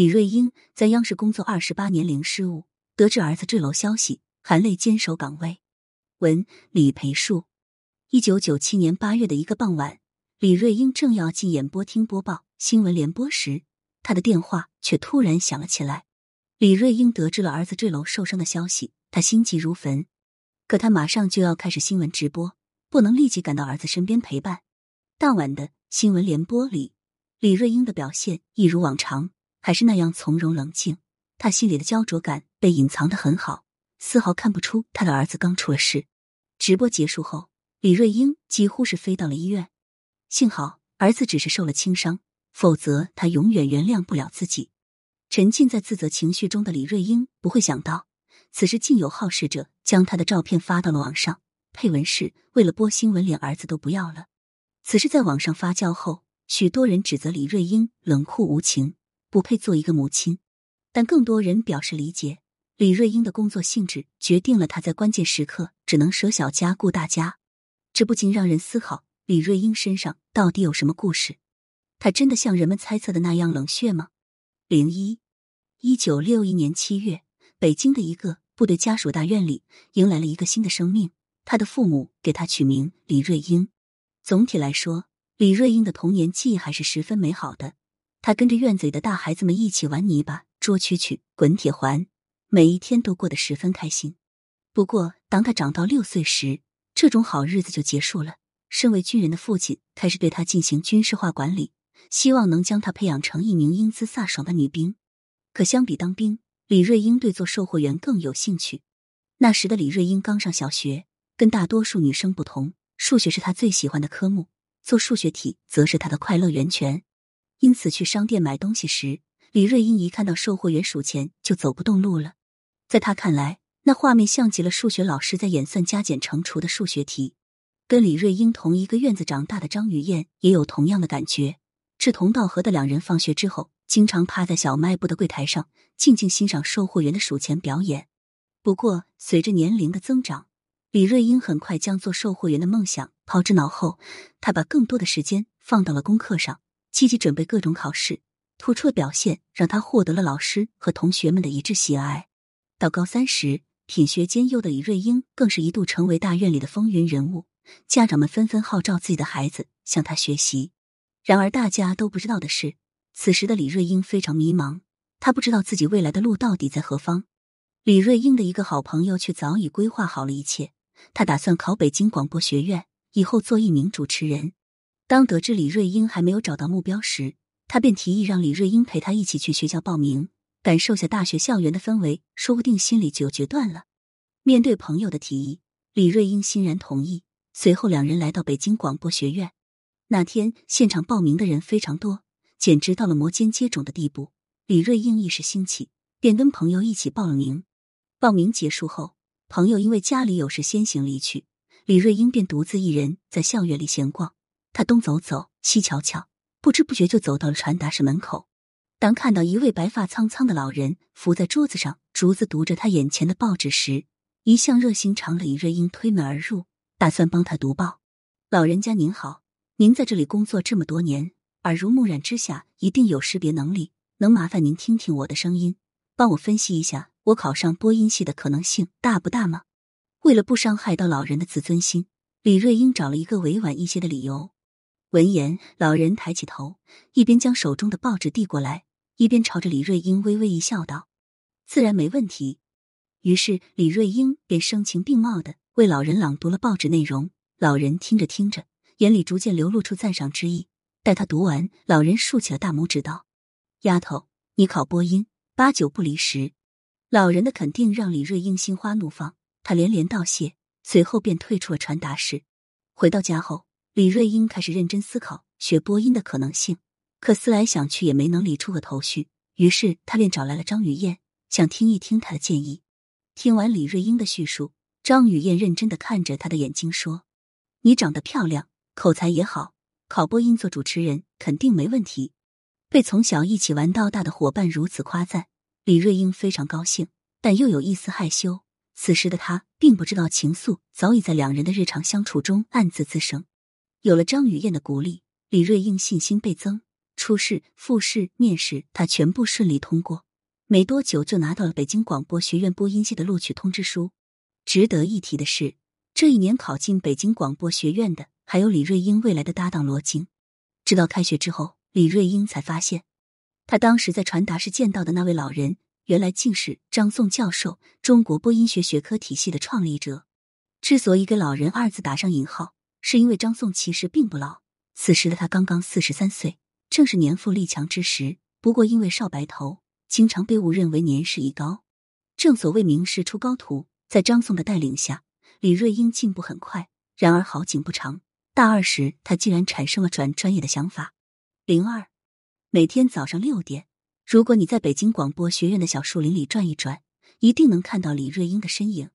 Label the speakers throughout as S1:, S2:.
S1: 李瑞英在央视工作二十八年零失误，得知儿子坠楼消息，含泪坚守岗位。文李培树。一九九七年八月的一个傍晚，李瑞英正要进演播厅播报新闻联播时，他的电话却突然响了起来。李瑞英得知了儿子坠楼受伤的消息，他心急如焚。可他马上就要开始新闻直播，不能立即赶到儿子身边陪伴。当晚的新闻联播里，李瑞英的表现一如往常。还是那样从容冷静，他心里的焦灼感被隐藏的很好，丝毫看不出他的儿子刚出了事。直播结束后，李瑞英几乎是飞到了医院。幸好儿子只是受了轻伤，否则他永远原谅不了自己。沉浸在自责情绪中的李瑞英不会想到，此时竟有好事者将他的照片发到了网上，配文是为了播新闻，连儿子都不要了。此事在网上发酵后，许多人指责李瑞英冷酷无情。不配做一个母亲，但更多人表示理解。李瑞英的工作性质决定了她在关键时刻只能舍小家顾大家，这不禁让人思考：李瑞英身上到底有什么故事？她真的像人们猜测的那样冷血吗？零一一九六一年七月，北京的一个部队家属大院里迎来了一个新的生命，他的父母给他取名李瑞英。总体来说，李瑞英的童年记忆还是十分美好的。他跟着院子里的大孩子们一起玩泥巴、捉蛐蛐、滚铁环，每一天都过得十分开心。不过，当他长到六岁时，这种好日子就结束了。身为军人的父亲开始对他进行军事化管理，希望能将他培养成一名英姿飒爽的女兵。可相比当兵，李瑞英对做售货员更有兴趣。那时的李瑞英刚上小学，跟大多数女生不同，数学是她最喜欢的科目，做数学题则是她的快乐源泉。因此，去商店买东西时，李瑞英一看到售货员数钱就走不动路了。在他看来，那画面像极了数学老师在演算加减乘除的数学题。跟李瑞英同一个院子长大的张雨燕也有同样的感觉。志同道合的两人，放学之后经常趴在小卖部的柜台上，静静欣赏售货员的数钱表演。不过，随着年龄的增长，李瑞英很快将做售货员的梦想抛之脑后，他把更多的时间放到了功课上。积极准备各种考试，突出的表现让他获得了老师和同学们的一致喜爱。到高三时，品学兼优的李瑞英更是一度成为大院里的风云人物，家长们纷纷号召自己的孩子向他学习。然而，大家都不知道的是，此时的李瑞英非常迷茫，他不知道自己未来的路到底在何方。李瑞英的一个好朋友却早已规划好了一切，他打算考北京广播学院，以后做一名主持人。当得知李瑞英还没有找到目标时，他便提议让李瑞英陪他一起去学校报名，感受下大学校园的氛围，说不定心里就有决断了。面对朋友的提议，李瑞英欣然同意。随后，两人来到北京广播学院。那天现场报名的人非常多，简直到了摩肩接踵的地步。李瑞英一时兴起，便跟朋友一起报了名。报名结束后，朋友因为家里有事先行离去，李瑞英便独自一人在校园里闲逛。他东走走，西瞧瞧，不知不觉就走到了传达室门口。当看到一位白发苍苍的老人伏在桌子上，逐字读着他眼前的报纸时，一向热心肠的李瑞英推门而入，打算帮他读报。老人家您好，您在这里工作这么多年，耳濡目染之下，一定有识别能力。能麻烦您听听我的声音，帮我分析一下，我考上播音系的可能性大不大吗？为了不伤害到老人的自尊心，李瑞英找了一个委婉一些的理由。闻言，老人抬起头，一边将手中的报纸递过来，一边朝着李瑞英微微一笑，道：“自然没问题。”于是李瑞英便声情并茂的为老人朗读了报纸内容。老人听着听着，眼里逐渐流露出赞赏之意。待他读完，老人竖起了大拇指，道：“丫头，你考播音，八九不离十。”老人的肯定让李瑞英心花怒放，他连连道谢，随后便退出了传达室。回到家后。李瑞英开始认真思考学播音的可能性，可思来想去也没能理出个头绪。于是他便找来了张雨燕，想听一听她的建议。听完李瑞英的叙述，张雨燕认真的看着他的眼睛说：“你长得漂亮，口才也好，考播音做主持人肯定没问题。”被从小一起玩到大的伙伴如此夸赞，李瑞英非常高兴，但又有一丝害羞。此时的他并不知道情愫早已在两人的日常相处中暗自滋生。有了张雨燕的鼓励，李瑞英信心倍增，初试、复试、面试，他全部顺利通过。没多久就拿到了北京广播学院播音系的录取通知书。值得一提的是，这一年考进北京广播学院的还有李瑞英未来的搭档罗京。直到开学之后，李瑞英才发现，他当时在传达室见到的那位老人，原来竟是张颂教授，中国播音学学科体系的创立者。之所以给“老人”二字打上引号，是因为张颂其实并不老，此时的他刚刚四十三岁。正是年富力强之时，不过因为少白头，经常被误认为年事已高。正所谓名师出高徒，在张颂的带领下，李瑞英进步很快。然而好景不长，大二时他竟然产生了转专业的想法。零二，每天早上六点，如果你在北京广播学院的小树林里转一转，一定能看到李瑞英的身影。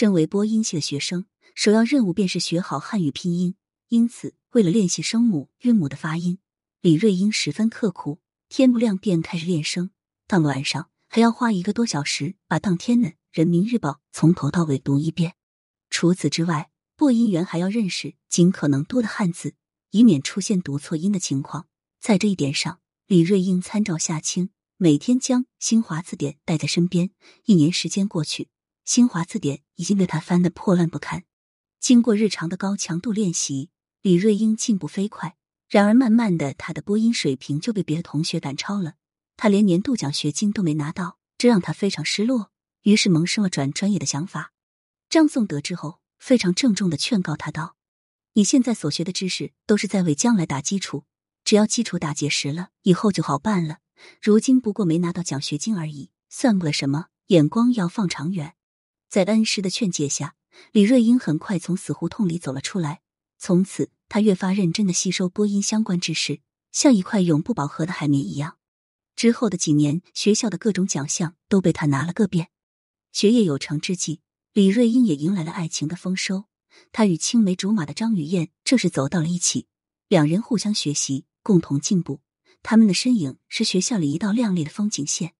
S1: 身为播音系的学生，首要任务便是学好汉语拼音，因此为了练习声母、韵母的发音。李瑞英十分刻苦，天不亮便开始练声，到了晚上还要花一个多小时把当天的《人民日报》从头到尾读一遍。除此之外，播音员还要认识尽可能多的汉字，以免出现读错音的情况。在这一点上，李瑞英参照夏青，每天将新华字典带在身边。一年时间过去，新华字典已经被他翻得破烂不堪。经过日常的高强度练习，李瑞英进步飞快。然而，慢慢的，他的播音水平就被别的同学赶超了。他连年度奖学金都没拿到，这让他非常失落。于是萌生了转专业的想法。张颂得知后，非常郑重的劝告他道：“你现在所学的知识都是在为将来打基础，只要基础打结实了，以后就好办了。如今不过没拿到奖学金而已，算不了什么。眼光要放长远。”在恩师的劝解下，李瑞英很快从死胡同里走了出来。从此。他越发认真的吸收播音相关知识，像一块永不饱和的海绵一样。之后的几年，学校的各种奖项都被他拿了个遍。学业有成之际，李瑞英也迎来了爱情的丰收。他与青梅竹马的张雨燕正式走到了一起，两人互相学习，共同进步。他们的身影是学校里一道亮丽的风景线。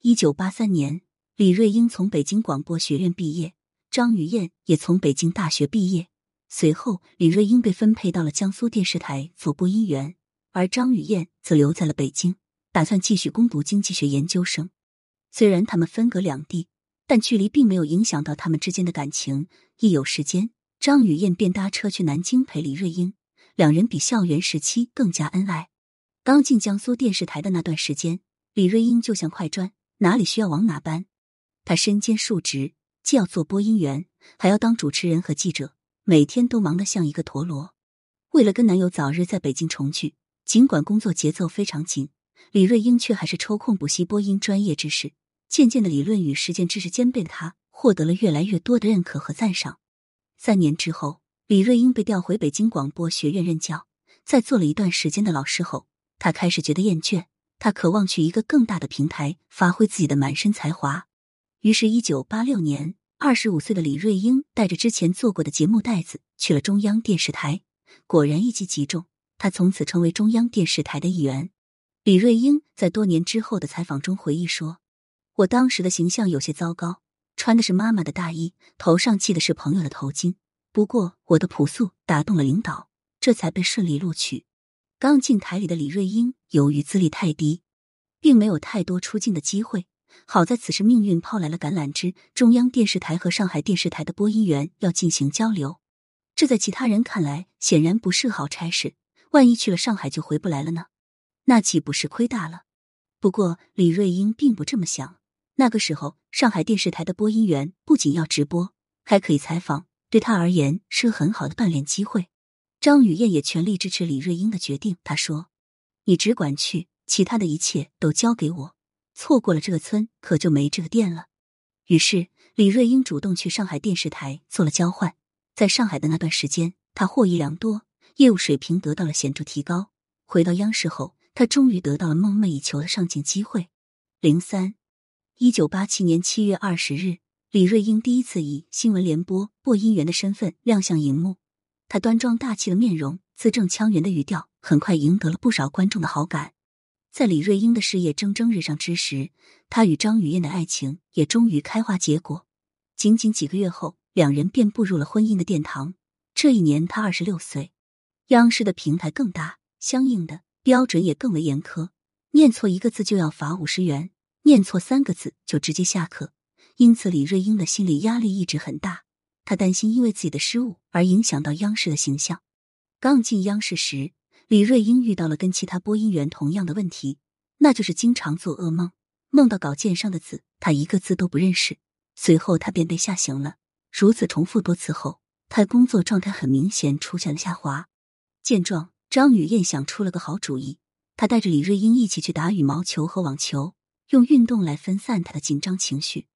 S1: 一九八三年，李瑞英从北京广播学院毕业，张雨燕也从北京大学毕业。随后，李瑞英被分配到了江苏电视台做播音员，而张雨燕则留在了北京，打算继续攻读经济学研究生。虽然他们分隔两地，但距离并没有影响到他们之间的感情。一有时间，张雨燕便搭车去南京陪李瑞英，两人比校园时期更加恩爱。刚进江苏电视台的那段时间，李瑞英就像快砖，哪里需要往哪搬。她身兼数职，既要做播音员，还要当主持人和记者。每天都忙得像一个陀螺。为了跟男友早日在北京重聚，尽管工作节奏非常紧，李瑞英却还是抽空补习播音专业知识。渐渐的，理论与实践知识兼备的她，获得了越来越多的认可和赞赏。三年之后，李瑞英被调回北京广播学院任教。在做了一段时间的老师后，他开始觉得厌倦，他渴望去一个更大的平台发挥自己的满身才华。于是，一九八六年。二十五岁的李瑞英带着之前做过的节目袋子去了中央电视台，果然一击即中，他从此成为中央电视台的一员。李瑞英在多年之后的采访中回忆说：“我当时的形象有些糟糕，穿的是妈妈的大衣，头上系的是朋友的头巾。不过我的朴素打动了领导，这才被顺利录取。”刚进台里的李瑞英由于资历太低，并没有太多出镜的机会。好在此时命运抛来了橄榄枝，中央电视台和上海电视台的播音员要进行交流，这在其他人看来显然不是好差事。万一去了上海就回不来了呢？那岂不是亏大了？不过李瑞英并不这么想。那个时候，上海电视台的播音员不仅要直播，还可以采访，对他而言是个很好的锻炼机会。张雨燕也全力支持李瑞英的决定。她说：“你只管去，其他的一切都交给我。”错过了这个村，可就没这个店了。于是李瑞英主动去上海电视台做了交换。在上海的那段时间，他获益良多，业务水平得到了显著提高。回到央视后，他终于得到了梦寐以求的上镜机会。零三一九八七年七月二十日，李瑞英第一次以新闻联播播音员的身份亮相荧幕。他端庄大气的面容，字正腔圆的语调，很快赢得了不少观众的好感。在李瑞英的事业蒸蒸日上之时，他与张雨燕的爱情也终于开花结果。仅仅几个月后，两人便步入了婚姻的殿堂。这一年，他二十六岁。央视的平台更大，相应的，标准也更为严苛，念错一个字就要罚五十元，念错三个字就直接下课。因此，李瑞英的心理压力一直很大，他担心因为自己的失误而影响到央视的形象。刚进央视时，李瑞英遇到了跟其他播音员同样的问题，那就是经常做噩梦，梦到稿件上的字，他一个字都不认识。随后，他便被吓醒了。如此重复多次后，他工作状态很明显出现了下滑。见状，张雨燕想出了个好主意，她带着李瑞英一起去打羽毛球和网球，用运动来分散他的紧张情绪。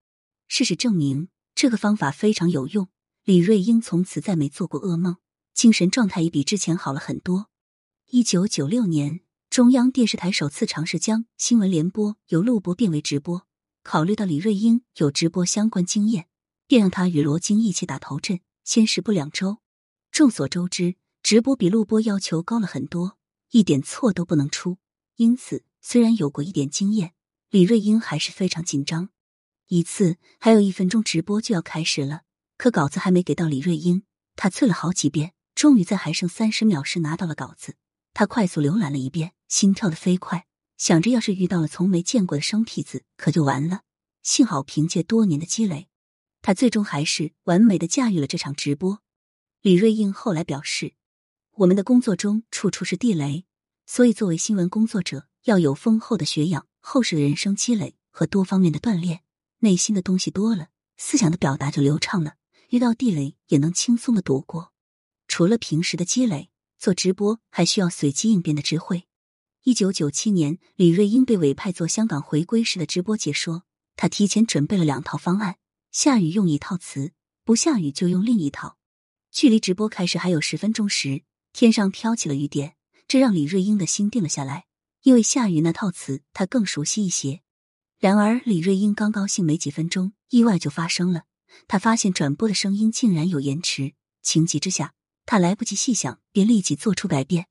S1: 事实证明，这个方法非常有用。李瑞英从此再没做过噩梦，精神状态也比之前好了很多。一九九六年，中央电视台首次尝试将新闻联播由录播变为直播，考虑到李瑞英有直播相关经验。便让他与罗京一起打头阵，先试播两周。众所周知，直播比录播要求高了很多，一点错都不能出。因此，虽然有过一点经验，李瑞英还是非常紧张。一次，还有一分钟直播就要开始了，可稿子还没给到李瑞英，他催了好几遍，终于在还剩三十秒时拿到了稿子。他快速浏览了一遍，心跳的飞快，想着要是遇到了从没见过的生僻字，可就完了。幸好凭借多年的积累。他最终还是完美的驾驭了这场直播。李瑞英后来表示：“我们的工作中处处是地雷，所以作为新闻工作者，要有丰厚的学养、厚实的人生积累和多方面的锻炼。内心的东西多了，思想的表达就流畅了，遇到地雷也能轻松的躲过。除了平时的积累，做直播还需要随机应变的智慧。”一九九七年，李瑞英被委派做香港回归时的直播解说，他提前准备了两套方案。下雨用一套词，不下雨就用另一套。距离直播开始还有十分钟时，天上飘起了雨点，这让李瑞英的心定了下来。因为下雨那套词他更熟悉一些。然而，李瑞英刚高兴没几分钟，意外就发生了。他发现转播的声音竟然有延迟，情急之下，他来不及细想，便立即做出改变。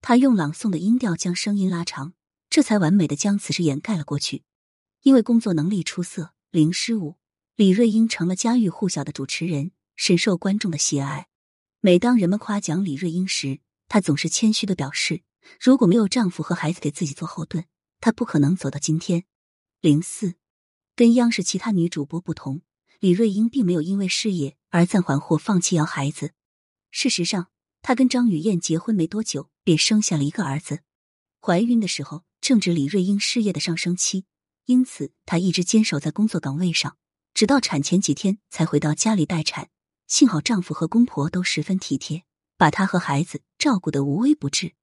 S1: 他用朗诵的音调将声音拉长，这才完美的将此事掩盖了过去。因为工作能力出色，零失误。李瑞英成了家喻户晓的主持人，深受观众的喜爱。每当人们夸奖李瑞英时，她总是谦虚的表示：“如果没有丈夫和孩子给自己做后盾，她不可能走到今天。”零四，跟央视其他女主播不同，李瑞英并没有因为事业而暂缓或放弃要孩子。事实上，她跟张雨燕结婚没多久，便生下了一个儿子。怀孕的时候正值李瑞英事业的上升期，因此她一直坚守在工作岗位上。直到产前几天才回到家里待产，幸好丈夫和公婆都十分体贴，把她和孩子照顾得无微不至。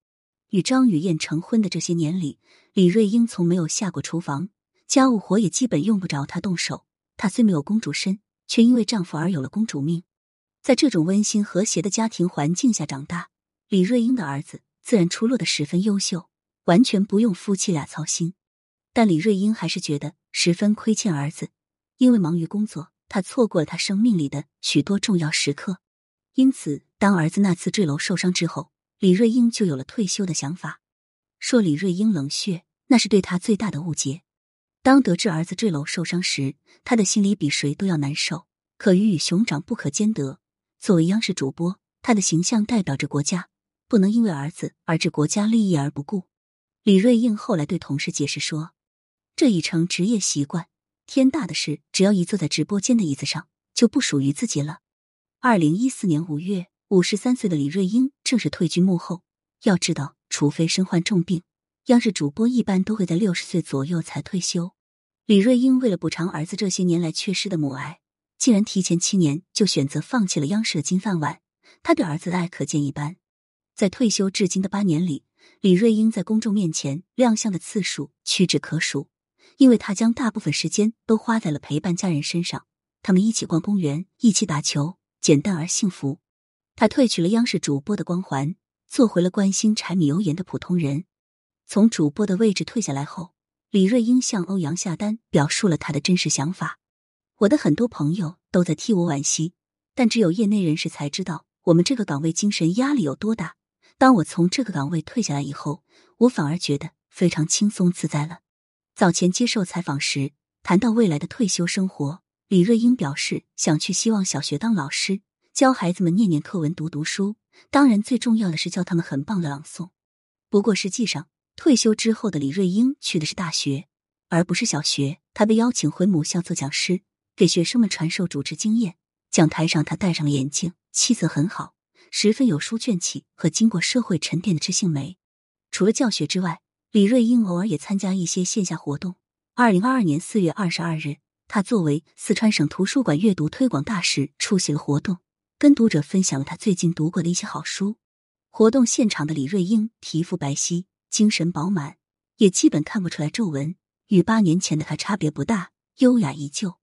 S1: 与张雨燕成婚的这些年里，李瑞英从没有下过厨房，家务活也基本用不着她动手。她虽没有公主身，却因为丈夫而有了公主命。在这种温馨和谐的家庭环境下长大，李瑞英的儿子自然出落的十分优秀，完全不用夫妻俩操心。但李瑞英还是觉得十分亏欠儿子。因为忙于工作，他错过了他生命里的许多重要时刻。因此，当儿子那次坠楼受伤之后，李瑞英就有了退休的想法。说李瑞英冷血，那是对他最大的误解。当得知儿子坠楼受伤时，他的心里比谁都要难受。可鱼与熊掌不可兼得。作为央视主播，他的形象代表着国家，不能因为儿子而置国家利益而不顾。李瑞英后来对同事解释说：“这已成职业习惯。”天大的事，只要一坐在直播间的椅子上，就不属于自己了。二零一四年五月，五十三岁的李瑞英正式退居幕后。要知道，除非身患重病，央视主播一般都会在六十岁左右才退休。李瑞英为了补偿儿子这些年来缺失的母爱，竟然提前七年就选择放弃了央视的金饭碗。他对儿子的爱可见一斑。在退休至今的八年里，李瑞英在公众面前亮相的次数屈指可数。因为他将大部分时间都花在了陪伴家人身上，他们一起逛公园，一起打球，简单而幸福。他褪去了央视主播的光环，做回了关心柴米油盐的普通人。从主播的位置退下来后，李瑞英向欧阳夏丹表述了他的真实想法：“我的很多朋友都在替我惋惜，但只有业内人士才知道我们这个岗位精神压力有多大。当我从这个岗位退下来以后，我反而觉得非常轻松自在了。”早前接受采访时，谈到未来的退休生活，李瑞英表示想去希望小学当老师，教孩子们念念课文、读读书。当然，最重要的是教他们很棒的朗诵。不过实际上，退休之后的李瑞英去的是大学，而不是小学。他被邀请回母校做讲师，给学生们传授主持经验。讲台上，他戴上了眼镜，气色很好，十分有书卷气和经过社会沉淀的知性美。除了教学之外，李瑞英偶尔也参加一些线下活动。二零二二年四月二十二日，他作为四川省图书馆阅读推广大使出席了活动，跟读者分享了他最近读过的一些好书。活动现场的李瑞英皮肤白皙，精神饱满，也基本看不出来皱纹，与八年前的他差别不大，优雅依旧。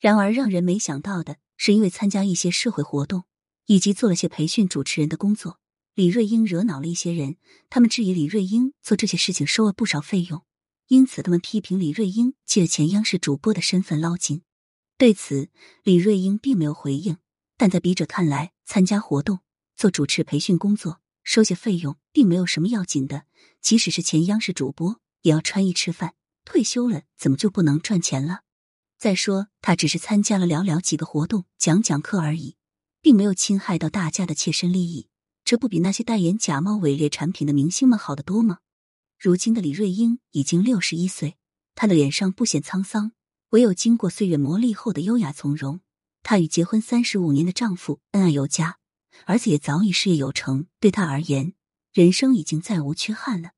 S1: 然而，让人没想到的是，因为参加一些社会活动以及做了些培训主持人的工作，李瑞英惹恼了一些人，他们质疑李瑞英做这些事情收了不少费用。因此，他们批评李瑞英借前央视主播的身份捞金。对此，李瑞英并没有回应。但在笔者看来，参加活动、做主持培训工作、收些费用，并没有什么要紧的。即使是前央视主播，也要穿衣吃饭。退休了，怎么就不能赚钱了？再说，他只是参加了寥寥几个活动、讲讲课而已，并没有侵害到大家的切身利益。这不比那些代言假冒伪劣产品的明星们好得多吗？如今的李瑞英已经六十一岁，她的脸上不显沧桑，唯有经过岁月磨砺后的优雅从容。她与结婚三十五年的丈夫恩爱有加，儿子也早已事业有成。对她而言，人生已经再无缺憾了。